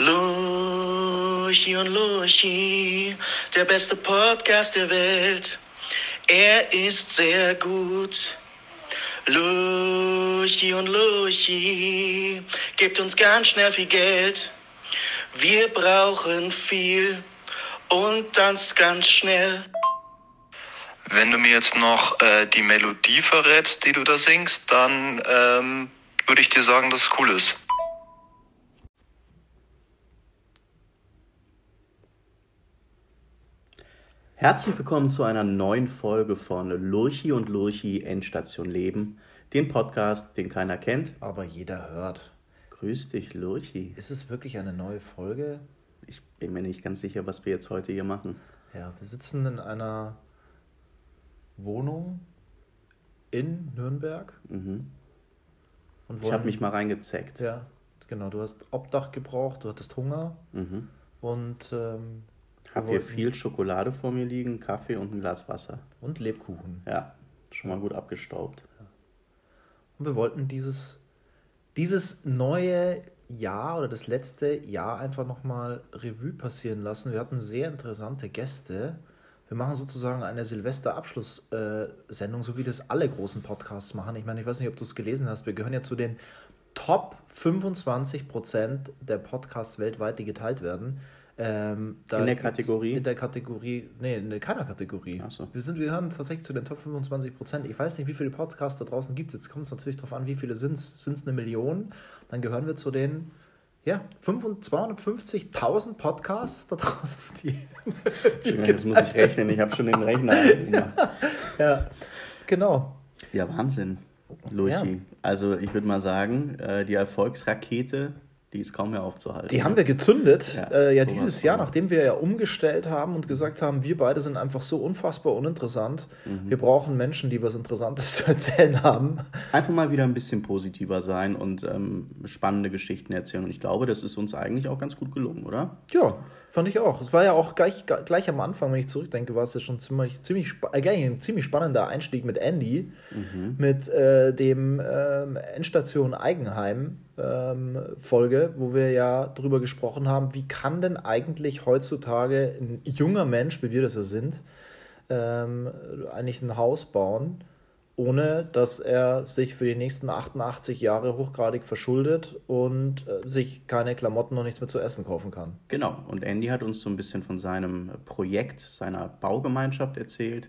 Luchi und Luchi, der beste Podcast der Welt. Er ist sehr gut. Luchi und Luchi, gibt uns ganz schnell viel Geld. Wir brauchen viel und das ganz schnell. Wenn du mir jetzt noch äh, die Melodie verrätst, die du da singst, dann ähm, würde ich dir sagen, dass es cool ist. Herzlich willkommen zu einer neuen Folge von Lurchi und Lurchi Endstation Leben, dem Podcast, den keiner kennt. Aber jeder hört. Grüß dich, Lurchi. Ist es wirklich eine neue Folge? Ich bin mir nicht ganz sicher, was wir jetzt heute hier machen. Ja, wir sitzen in einer Wohnung in Nürnberg. Mhm. Und Ich habe mich mal reingezeckt. Ja, genau. Du hast Obdach gebraucht, du hattest Hunger Mhm. und, ähm, Hab hier viel Schokolade vor mir liegen, Kaffee und ein Glas Wasser. und Lebkuchen. Ja, schon mal gut abgestaubt. Und wir wollten dieses, dieses neue Jahr oder das letzte Jahr einfach nochmal Revue passieren lassen. Wir hatten sehr interessante Gäste. Wir machen sozusagen eine Silvester-Abschluss-Sendung, so wie das alle großen Podcasts machen. Ich meine, ich weiß nicht, ob du es gelesen hast. Wir gehören ja zu den Top 25 Prozent der Podcasts weltweit, die geteilt werden. Ähm, In der Kategorie? In der Kategorie, nee, in keiner Kategorie. So. Wir, sind, wir gehören tatsächlich zu den Top 25 Prozent. Ich weiß nicht, wie viele Podcasts da draußen gibt es. Jetzt kommt es natürlich darauf an, wie viele sind es. Sind es eine Million? Dann gehören wir zu den ja, 250.000 Podcasts da draußen, die. Jetzt muss ich rechnen, ich habe schon den Rechner angemacht. ja, genau. Ja, Wahnsinn, Lurchi. Ja. Also ich würde mal sagen, äh, die Erfolgsrakete, die ist kaum mehr aufzuhalten. Die haben wir gezündet. Ja, äh, ja dieses. Jahr, nachdem wir ja umgestellt haben und gesagt haben, wir beide sind einfach so unfassbar uninteressant. Mhm. Wir brauchen Menschen, die was Interessantes zu erzählen haben. Einfach mal wieder ein bisschen positiver sein und ähm, spannende Geschichten erzählen. Und ich glaube, das ist uns eigentlich auch ganz gut gelungen, oder? Ja, fand ich auch. Es war ja auch gleich, gleich am Anfang, wenn ich zurückdenke, war es ja schon ziemlich, ziemlich, äh, ein ziemlich spannender Einstieg mit Andy, mit äh, dem ähm, Endstation Eigenheim Folge, wo wir ja drüber gesprochen haben, wie kann denn eigentlich heutzutage ein junger Mensch, wie wir das ja sind, ähm, eigentlich ein Haus bauen, ohne dass er sich für die nächsten 88 Jahre hochgradig verschuldet und äh, sich keine Klamotten und nichts mehr zu essen kaufen kann. Genau. Und Andy hat uns so ein bisschen von seinem Projekt, seiner Baugemeinschaft erzählt,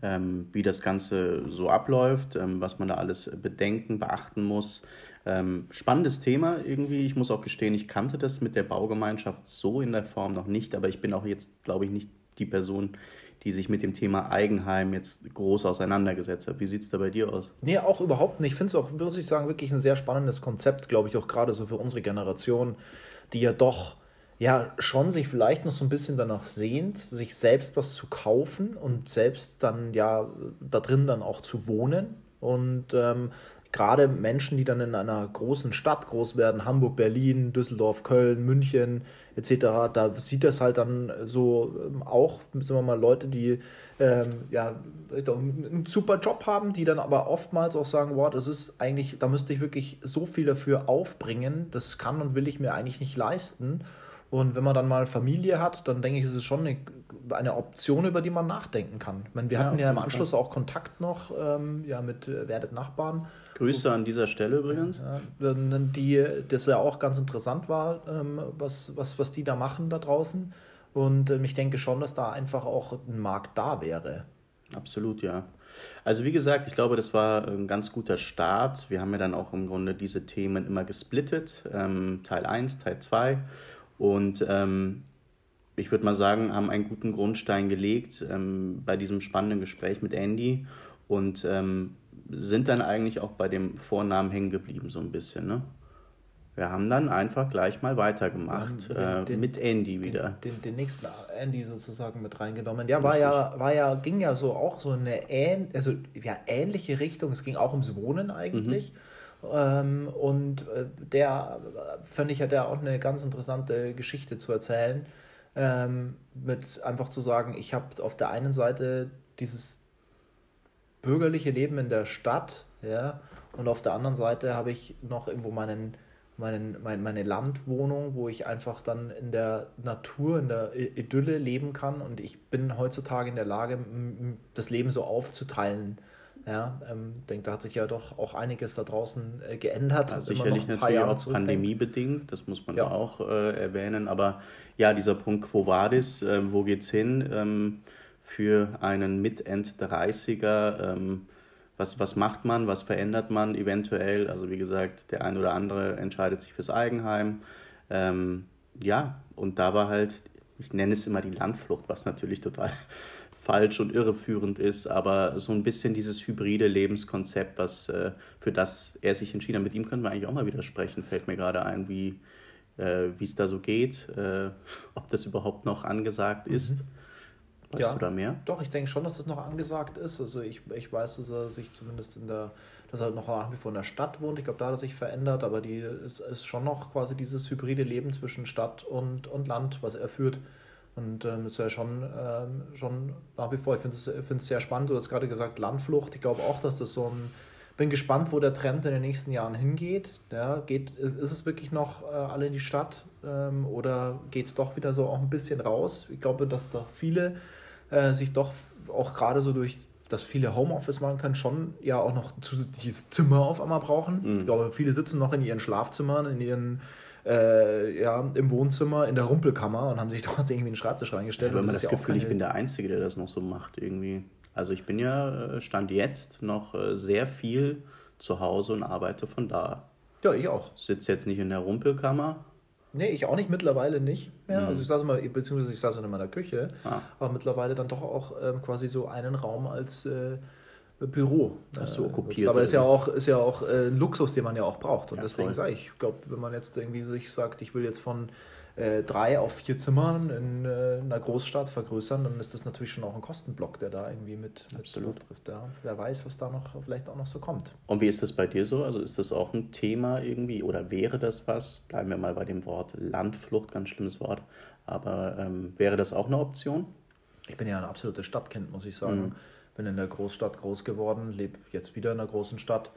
ähm, wie das Ganze so abläuft, ähm, was man da alles bedenken, beachten muss. Ähm, spannendes Thema irgendwie. Ich muss auch gestehen, ich kannte das mit der Baugemeinschaft so in der Form noch nicht, aber ich bin auch jetzt, glaube ich, nicht die Person, die sich mit dem Thema Eigenheim jetzt groß auseinandergesetzt hat. Wie sieht es da bei dir aus? Nee, auch überhaupt nicht. Ich finde es auch, muss ich sagen, wirklich ein sehr spannendes Konzept, glaube ich, auch gerade so für unsere Generation, die ja doch ja schon sich vielleicht noch so ein bisschen danach sehnt, sich selbst was zu kaufen und selbst dann ja da drin dann auch zu wohnen. Und ähm, gerade Menschen, die dann in einer großen Stadt groß werden, Hamburg, Berlin, Düsseldorf, Köln, München etc., da sieht das halt dann so ähm, auch, sagen wir mal, Leute, die ähm, ja, einen super Job haben, die dann aber oftmals auch sagen, wow, das ist eigentlich, da müsste ich wirklich so viel dafür aufbringen, das kann und will ich mir eigentlich nicht leisten. Und wenn man dann mal Familie hat, dann denke ich, ist es schon eine, eine Option, über die man nachdenken kann. Ich meine, wir Ja, hatten ja im Anschluss auch Kontakt noch ähm, ja, mit äh, Werdet Nachbarn. Grüße an dieser Stelle übrigens. Ja, die, das ja auch ganz interessant war, ähm, was, was, was die da machen da draußen. Und ähm, ich denke schon, dass da einfach auch ein Markt da wäre. Absolut, ja. Also wie gesagt, ich glaube, das war ein ganz guter Start. Wir haben ja dann auch im Grunde diese Themen immer gesplittet, ähm, Teil 1, Teil 2. Und ähm, ich würde mal sagen, haben einen guten Grundstein gelegt ähm, bei diesem spannenden Gespräch mit Andy und ähm, sind dann eigentlich auch bei dem Vornamen hängen geblieben, so ein bisschen. Ne? Wir haben dann einfach gleich mal weitergemacht, haben äh, den- mit Andy wieder. Den, den, den nächsten Andy sozusagen mit reingenommen. Ja, war ja, war ja, ging ja so auch so eine ähn, also, ja, ähnliche Richtung. Es ging auch ums Wohnen eigentlich. Ähm, und äh, der, finde ich, hat ja auch eine ganz interessante Geschichte zu erzählen. Ähm, mit einfach zu sagen, ich habe auf der einen Seite dieses bürgerliche Leben in der Stadt, ja, und auf der anderen Seite habe ich noch irgendwo meinen meine, meine, meine Landwohnung, wo ich einfach dann in der Natur, in der Idylle leben kann. Und ich bin heutzutage in der Lage, das Leben so aufzuteilen. Ja, ähm, denke, da hat sich ja doch auch einiges da draußen äh, geändert. Also sicherlich natürlich Jahre auch pandemiebedingt, das muss man ja auch äh, erwähnen. Aber ja, dieser Punkt Quo Vadis, äh, wo geht's hin? Ähm, für einen Mit-End-30er, ähm, was, was macht man, was verändert man eventuell? Also wie gesagt, der ein oder andere entscheidet sich fürs Eigenheim. Ähm, ja, und da war halt, ich nenne es immer die Landflucht, was natürlich total falsch und irreführend ist, aber so ein bisschen dieses hybride Lebenskonzept, was äh, für das er sich entschieden hat. Mit ihm können wir eigentlich auch mal wieder sprechen, fällt mir gerade ein, wie äh, es da so geht, äh, ob das überhaupt noch angesagt ist. Mhm. Weißt ja, du da mehr? Doch, ich denke schon, dass das noch angesagt ist. Also ich, ich weiß, dass er sich zumindest in der, dass er noch nach wie vor in der Stadt wohnt. Ich glaube, da hat er sich verändert, aber die ist, ist schon noch quasi dieses hybride Leben zwischen Stadt und, und Land, was er führt. Und ähm, das ist ja schon, ähm, schon nach wie vor, ich finde es sehr spannend. Du hast gerade gesagt, Landflucht. Ich glaube auch, dass das so ein, bin gespannt, wo der Trend in den nächsten Jahren hingeht. Ja, geht ist, ist es wirklich noch äh, alle in die Stadt ähm, oder geht es doch wieder so auch ein bisschen raus? Ich glaube, dass da viele äh, sich doch auch gerade so durch dass viele Homeoffice machen können, schon ja auch noch zusätzliches Zimmer auf einmal brauchen. Mhm. Ich glaube, viele sitzen noch in ihren Schlafzimmern, in ihren äh, ja, im Wohnzimmer, in der Rumpelkammer und haben sich dort irgendwie einen Schreibtisch reingestellt. Ja, aber man das, das Gefühl, keine... ich bin der Einzige, der das noch so macht irgendwie. Also ich bin ja, äh, stand jetzt noch äh, sehr viel zu Hause und arbeite von da. Ja, ich auch. Sitze jetzt nicht in der Rumpelkammer, Nee, ich auch nicht, mittlerweile nicht mehr. Mhm. Also ich saß immer, beziehungsweise ich saß in meiner Küche, ah. aber mittlerweile dann doch auch ähm, quasi so einen Raum als äh, Büro. Hast du okkupiert. Aber ist ja auch, ist ja auch äh, Luxus, den man ja auch braucht. Und ja, deswegen sage ich, ich glaube, wenn man jetzt irgendwie sich sagt, ich will jetzt von äh, drei auf vier Zimmern in äh, einer Großstadt vergrößern, dann ist das natürlich schon auch ein Kostenblock, der da irgendwie mit, mit trifft. Ja. Wer weiß, was da noch vielleicht auch noch so kommt. Und wie ist das bei dir so? Also ist das auch ein Thema irgendwie oder wäre das was? Bleiben wir mal bei dem Wort Landflucht, ganz schlimmes Wort. Aber ähm, wäre das auch eine Option? Ich bin ja ein absolutes Stadtkind, muss ich sagen. Mhm. Bin in der Großstadt groß geworden, lebe jetzt wieder in einer großen Stadt.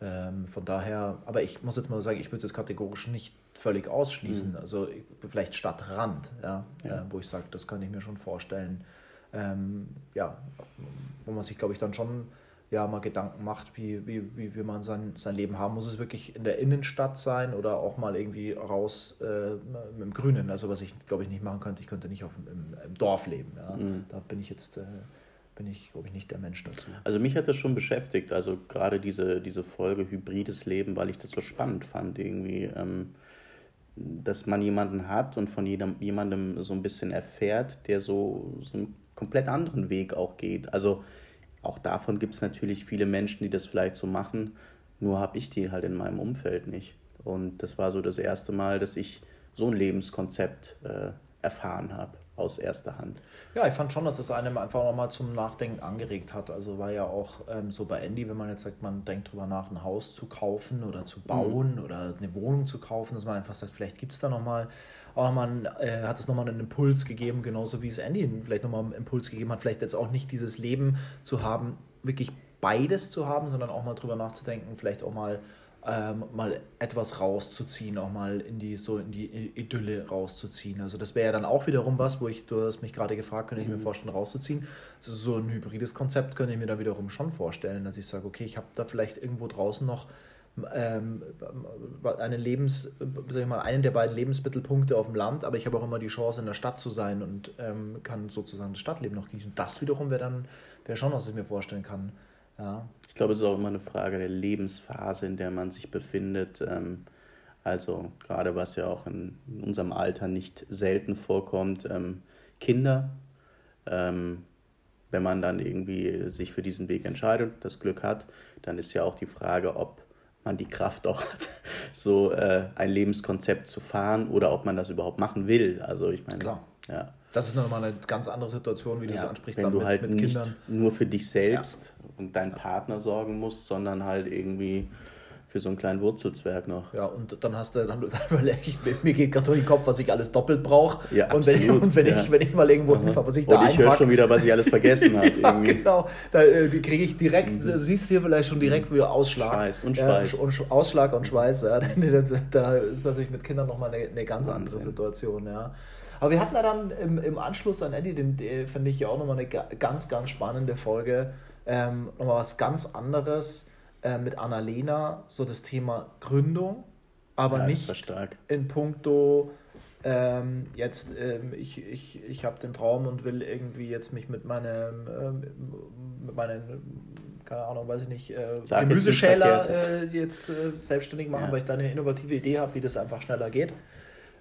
Ähm, von daher, aber ich muss jetzt mal sagen, ich würde es jetzt kategorisch nicht völlig ausschließen. Mhm. Also vielleicht Stadtrand, ja, ja. Äh, wo ich sage, das kann ich mir schon vorstellen. Ähm, ja, wo man sich, glaube ich, dann schon ja, mal Gedanken macht, wie, wie, wie, wie man sein, sein Leben haben muss. Es wirklich in der Innenstadt sein oder auch mal irgendwie raus äh, dem Grünen. Also was ich, glaube ich, nicht machen könnte, ich könnte nicht auf, im, im Dorf leben. Ja. Mhm. Da bin ich jetzt... Äh, bin ich, glaube ich, nicht der Mensch dazu. Also mich hat das schon beschäftigt, also gerade diese, diese Folge hybrides Leben, weil ich das so spannend fand, irgendwie, ähm, dass man jemanden hat und von jedem, jemandem so ein bisschen erfährt, der so, so einen komplett anderen Weg auch geht. Also auch davon gibt es natürlich viele Menschen, die das vielleicht so machen, nur habe ich die halt in meinem Umfeld nicht. Und das war so das erste Mal, dass ich so ein Lebenskonzept äh, erfahren habe aus erster Hand. Ja, ich fand schon, dass es einem einfach nochmal zum Nachdenken angeregt hat. Also war ja auch ähm, so bei Andy, wenn man jetzt sagt, man denkt drüber nach, ein Haus zu kaufen oder zu bauen mhm. oder eine Wohnung zu kaufen, dass man einfach sagt, vielleicht gibt es da nochmal, auch nochmal, äh, hat es nochmal einen Impuls gegeben, genauso wie es Andy vielleicht nochmal einen Impuls gegeben hat, vielleicht jetzt auch nicht dieses Leben zu haben, wirklich beides zu haben, sondern auch mal drüber nachzudenken, vielleicht auch mal ähm, mal etwas rauszuziehen, auch mal in die so in die Idylle rauszuziehen. Also das wäre ja dann auch wiederum was, wo ich, du hast mich gerade gefragt, könnte ich mir mhm. vorstellen, rauszuziehen. Also so ein hybrides Konzept könnte ich mir da wiederum schon vorstellen, dass ich sage, okay, ich habe da vielleicht irgendwo draußen noch ähm, eine Lebens, sag ich mal, einen der beiden Lebensmittelpunkte auf dem Land, aber ich habe auch immer die Chance, in der Stadt zu sein und ähm, kann sozusagen das Stadtleben noch genießen. Das wiederum wäre dann wäre schon, was ich mir vorstellen kann. Ja. Ich glaube, es ist auch immer eine Frage der Lebensphase, in der man sich befindet. Ähm, also gerade was ja auch in unserem Alter nicht selten vorkommt, ähm, Kinder. Ähm, wenn man dann irgendwie sich für diesen Weg entscheidet, das Glück hat, dann ist ja auch die Frage, ob man die Kraft auch hat, so äh, ein Lebenskonzept zu fahren oder ob man das überhaupt machen will. Also ich meine, Klar. ja. Das ist nochmal eine ganz andere Situation, wie du ja, so ansprichst. Wenn du mit, halt mit nicht nur für dich selbst ja. und deinen Partner sorgen musst, sondern halt irgendwie für so einen kleinen Wurzelzwerg noch. Ja, und dann hast du, dann überlege ich, mir geht gerade durch den Kopf, was ich alles doppelt brauche. Ja, und wenn, ich, und wenn, ja. ich, wenn ich mal irgendwo hinfahre, was ich da Und ich höre schon wieder, was ich alles vergessen habe. ja, irgendwie. genau. Da äh, kriege ich direkt, du siehst hier vielleicht schon direkt wieder Ausschlag. Schweiß und Schweiß. und Sch- Ausschlag und Schweiß, ja. da, ist natürlich mit Kindern nochmal eine, eine ganz andere Wahnsinn. Situation, ja. Aber wir hatten ja dann im, im Anschluss an Eddie, den, den finde ich ja auch nochmal eine ga- ganz, ganz spannende Folge. Ähm, nochmal was ganz anderes äh, mit Annalena, so das Thema Gründung, aber Ja, nicht in puncto ähm, jetzt, ähm, ich, ich, ich habe den Traum und will irgendwie jetzt mich mit meinem, ähm, mit meinen, keine Ahnung, weiß ich nicht, äh, Sag jetzt Gemüseschäler nichts äh, jetzt äh, selbstständig machen, Ja. weil ich da eine innovative Idee habe, wie das einfach schneller geht.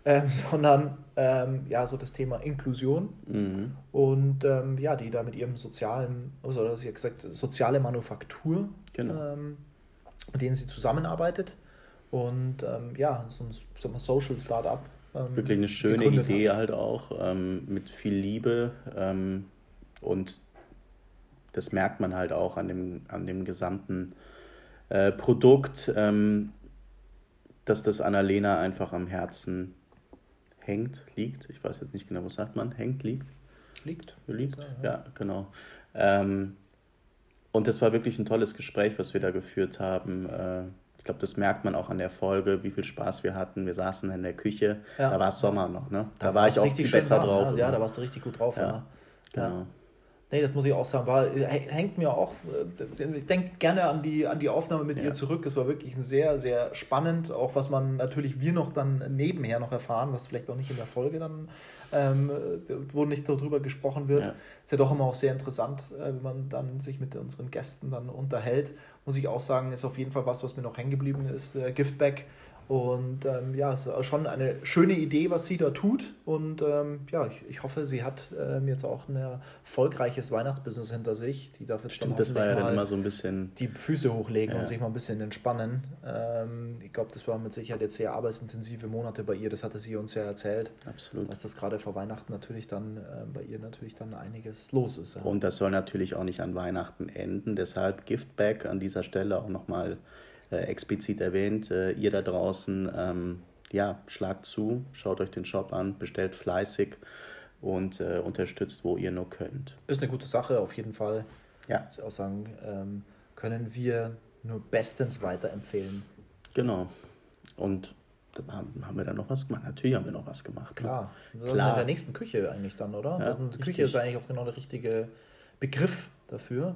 Ähm, sondern ähm, ja, so das Thema Inklusion Mhm. und ähm, ja, die da mit ihrem sozialen, also das ja gesagt, soziale Manufaktur, Genau. ähm, mit denen sie zusammenarbeitet. Und ähm, ja, so ein sagen wir, Social Startup. Ähm, Wirklich eine schöne Idee hat. halt auch, mit viel Liebe und das merkt man halt auch an dem, an dem gesamten äh, Produkt, dass das Annalena einfach am Herzen hängt, liegt. Ich weiß jetzt nicht genau, was sagt man? Hängt, liegt? Liegt. Liegt? Ja, Ja, genau. Ähm, und das war wirklich ein tolles Gespräch, was wir da geführt haben. Äh, ich glaube, das merkt man auch an der Folge, wie viel Spaß wir hatten. Wir saßen in der Küche, Ja. da war es Sommer noch, ne? Da, war warst ich auch viel besser warm, drauf. Ja, ja, immer. da warst du richtig gut drauf. Ja, Ja. Genau. Nee, das muss ich auch sagen. War, hängt mir auch, äh, ich denke gerne an die, an die Aufnahme mit Ja. ihr zurück. Es war wirklich sehr, sehr spannend. Auch was man natürlich wir noch dann nebenher noch erfahren, was vielleicht auch nicht in der Folge dann, ähm, wo nicht darüber gesprochen wird. Ja. Ist ja doch immer auch sehr interessant, äh, wenn man dann sich mit unseren Gästen dann unterhält. Muss ich auch sagen, ist auf jeden Fall was, was mir noch hängen geblieben ist. Äh, Giftback. Und ähm, ja, es ist schon eine schöne Idee, was sie da tut. Und ähm, ja, ich, ich hoffe, sie hat ähm, jetzt auch ein erfolgreiches Weihnachtsbusiness hinter sich. Die darf jetzt Stimmt, das war ja dann mal immer so ein bisschen. die Füße hochlegen Ja. und sich mal ein bisschen entspannen. Ähm, ich glaube, das war mit Sicherheit jetzt sehr arbeitsintensive Monate bei ihr. Das hatte sie uns ja erzählt, Absolut. dass das gerade vor Weihnachten natürlich dann äh, bei ihr natürlich dann einiges los ist. Ja. Und das soll natürlich auch nicht an Weihnachten enden. Deshalb Giftback an dieser Stelle auch nochmal explizit erwähnt. Äh, ihr da draußen, ähm, ja, schlagt zu, schaut euch den Shop an, bestellt fleißig und äh, unterstützt, wo ihr nur könnt. Ist eine gute Sache auf jeden Fall. Ja, ich auch sagen, ähm, können wir nur bestens weiterempfehlen. genau. Und dann haben, haben wir da noch was gemacht? Natürlich haben wir noch was gemacht. ne? Klar. Ist Klar. in der nächsten Küche eigentlich dann, oder? Ja, die. Küche ist eigentlich auch genau der richtige Begriff dafür.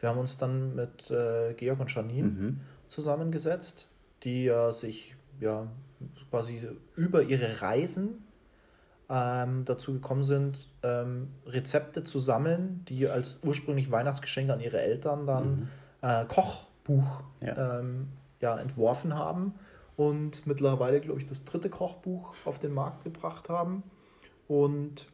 Wir haben uns dann mit äh, Georg und Janine Mhm. Zusammengesetzt, die ja sich ja quasi über ihre Reisen ähm, dazu gekommen sind, ähm, Rezepte zu sammeln, die als ursprünglich Weihnachtsgeschenk an ihre Eltern dann äh, Kochbuch Mhm. Ja. ähm, ja, entworfen haben und mittlerweile, glaube ich, das dritte Kochbuch auf den Markt gebracht haben und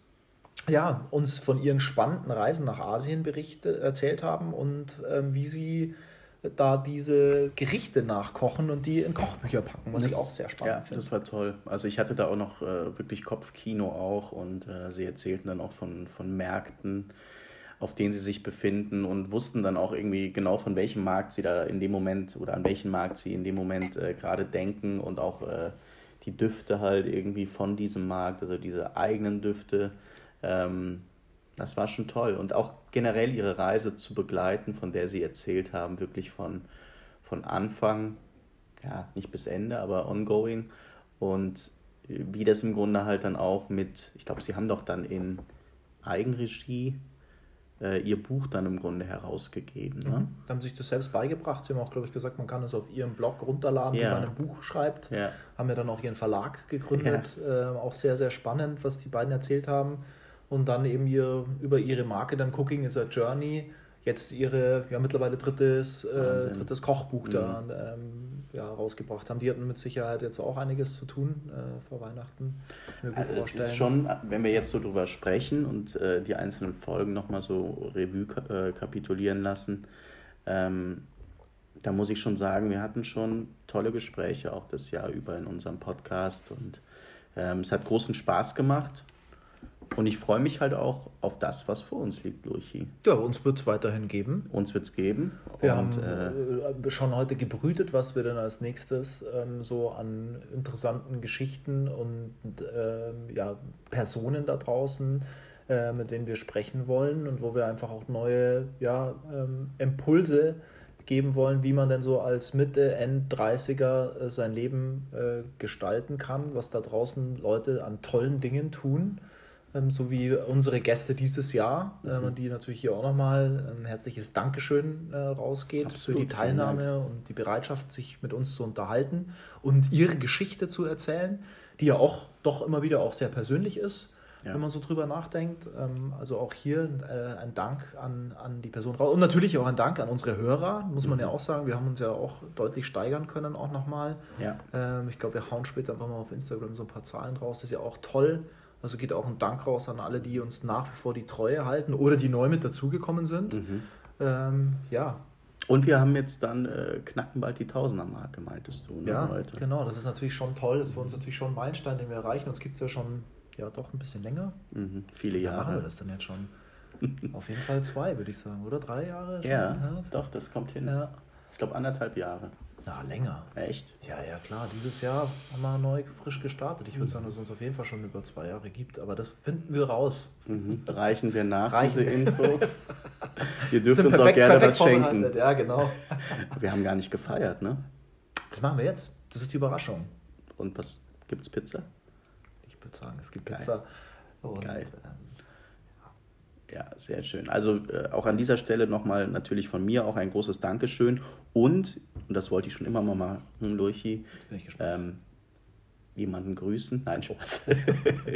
ja, uns von ihren spannenden Reisen nach Asien berichte, erzählt haben und ähm, wie sie da diese Gerichte nachkochen und die in Kochbücher packen, was ich auch sehr spannend Ja, finde. das war toll. Also ich hatte da auch noch äh, wirklich Kopfkino auch und äh, sie erzählten dann auch von, von Märkten, auf denen sie sich befinden und wussten dann auch irgendwie genau von welchem Markt sie da in dem Moment oder an welchen Markt sie in dem Moment äh, gerade denken und auch äh, die Düfte halt irgendwie von diesem Markt, also diese eigenen Düfte. Ähm, das war schon toll. Und auch generell ihre Reise zu begleiten, von der sie erzählt haben, wirklich von, von Anfang, ja, nicht bis Ende, aber ongoing. Und wie das im Grunde halt dann auch mit, ich glaube, sie haben doch dann in Eigenregie äh, ihr Buch dann im Grunde herausgegeben. Ne? Mhm. Haben sie sich das selbst beigebracht. Sie haben auch, glaube ich, gesagt, man kann es auf ihrem Blog runterladen, Ja. wie man ein Buch schreibt. Ja. Haben ja dann auch ihren Verlag gegründet. Äh, auch sehr, sehr spannend, was die beiden erzählt haben. Und dann eben ihr, über ihre Marke, dann Cooking is a Journey, jetzt ihre ja mittlerweile drittes, äh, drittes Kochbuch Mhm. da ähm, ja, rausgebracht haben. Die hatten mit Sicherheit jetzt auch einiges zu tun äh, vor Weihnachten. Also es ist schon, wenn wir jetzt so drüber sprechen und äh, die einzelnen Folgen nochmal so Revue äh, kapitulieren lassen, ähm, da muss ich schon sagen, wir hatten schon tolle Gespräche auch das Jahr über in unserem Podcast und ähm, es hat großen Spaß gemacht. Und ich freue mich halt auch auf das, was vor uns liegt, Lurchi. Ja, uns wird es weiterhin geben. Uns wird es geben. Wir und, haben äh, schon heute gebrütet, was wir dann als nächstes ähm, so an interessanten Geschichten und äh, ja, Personen da draußen, äh, mit denen wir sprechen wollen und wo wir einfach auch neue ja, ähm, Impulse geben wollen, wie man denn so als Mitte, End 30er äh, sein Leben äh, gestalten kann, was da draußen Leute an tollen Dingen tun ähm, so wie unsere Gäste dieses Jahr, ähm, mhm. die natürlich hier auch nochmal ein herzliches Dankeschön äh, rausgeht Absolut, für die Teilnahme und die Bereitschaft, sich mit uns zu unterhalten und ihre Geschichte zu erzählen, die ja auch doch immer wieder auch sehr persönlich ist. Ja. wenn man so drüber nachdenkt. Ähm, also auch hier äh, ein Dank an, an die Person raus. Und natürlich auch ein Dank an unsere Hörer, muss man mhm. ja auch sagen. Wir haben uns ja auch deutlich steigern können, auch nochmal. Ja. Ähm, ich glaube, wir hauen später einfach mal auf Instagram so ein paar Zahlen raus. Das ist ja auch toll. Also geht auch ein Dank raus an alle, die uns nach wie vor die Treue halten oder die neu mit dazugekommen sind. Mhm. Ähm, ja. Und wir haben jetzt dann äh, knacken bald die Tausender-Marke, meintest du, ne, ja, heute. genau. Das ist natürlich schon toll. Das ist für uns natürlich schon ein Meilenstein, den wir erreichen. Uns gibt es ja schon ja, doch ein bisschen länger. Mhm, viele Jahre. Ja, machen wir das dann jetzt schon? Auf jeden Fall zwei, würde ich sagen, oder? Drei Jahre? Schon? Ja, ja, doch, das kommt hin. Ja. Ich glaube, anderthalb Jahre. Na, länger. Echt? Ja, ja, klar. Dieses Jahr haben wir neu frisch gestartet. Ich würde mhm. sagen, dass es uns auf jeden Fall schon über zwei Jahre gibt, aber das finden wir raus. Mhm. Reichen wir nach, Reichen diese Info. Ihr dürft uns perfekt, auch gerne was schenken. Ja, genau. wir haben gar nicht gefeiert, ne? Das machen wir jetzt. Das ist die Überraschung. Und was gibt's Pizza? Ich würde sagen, es gibt Geil. Pizza. Und, Geil. Ähm, ja, sehr schön. Also äh, auch an dieser Stelle nochmal natürlich von mir auch ein großes Dankeschön und, und das wollte ich schon immer mal machen, Lurchi, ähm, jemanden grüßen. Nein, Spaß.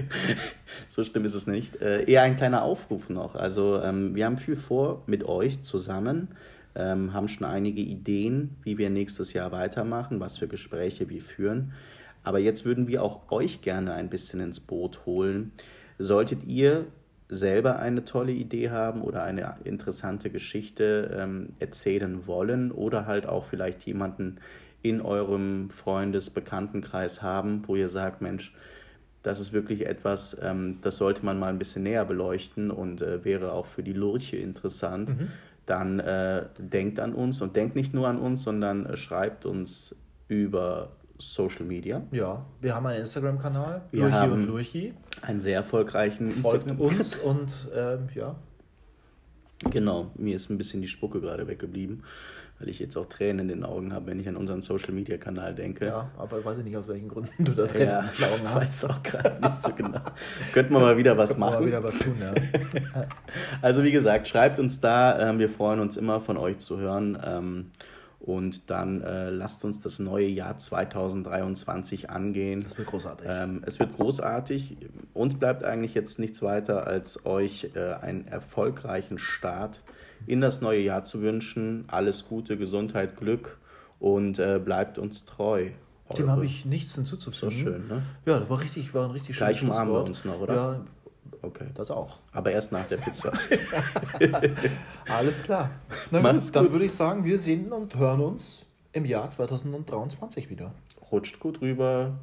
so schlimm ist es nicht. Äh, eher ein kleiner Aufruf noch. Also ähm, wir haben viel vor mit euch zusammen, ähm, haben schon einige Ideen, wie wir nächstes Jahr weitermachen, was für Gespräche wir führen. Aber jetzt würden wir auch euch gerne ein bisschen ins Boot holen. Solltet ihr selber eine tolle Idee haben oder eine interessante Geschichte ähm, erzählen wollen oder halt auch vielleicht jemanden in eurem Freundes-Bekanntenkreis haben, wo ihr sagt, Mensch, das ist wirklich etwas, ähm, das sollte man mal ein bisschen näher beleuchten und äh, wäre auch für die Lurche interessant, mhm. dann äh, denkt an uns und denkt nicht nur an uns, sondern äh, schreibt uns über Social Media. Ja, wir haben einen Instagram-Kanal, Lurchi und Lurchi. Einen sehr erfolgreichen Folgt uns und ähm, ja. Genau, mir ist ein bisschen die Spucke gerade weggeblieben, weil ich jetzt auch Tränen in den Augen habe, wenn ich an unseren Social Media Kanal denke. Ja, aber ich weiß nicht, aus welchen Gründen du das ja, in den Augen hast. Ich weiß auch gerade nicht so genau. Könnten wir mal wieder was Könnten machen. Mal wieder was tun, ja. also wie gesagt, schreibt uns da. Ähm, wir freuen uns immer von euch zu hören. Und dann äh, lasst uns das neue Jahr 2023 angehen. Das wird großartig. Ähm, es wird großartig. Uns bleibt eigentlich jetzt nichts weiter, als euch äh, einen erfolgreichen Start in das neue Jahr zu wünschen. Alles Gute, Gesundheit, Glück und äh, bleibt uns treu. Dem habe ich nichts hinzuzufügen. So schön, ne? Ja, das war richtig, war ein richtig schönes Gleich umarmen wir uns noch, oder? Ja, Okay. Das auch. Aber erst nach der Pizza. Alles klar. Na Macht's gut, dann würde ich sagen, wir sehen und hören uns im Jahr 2023 wieder. Rutscht gut rüber.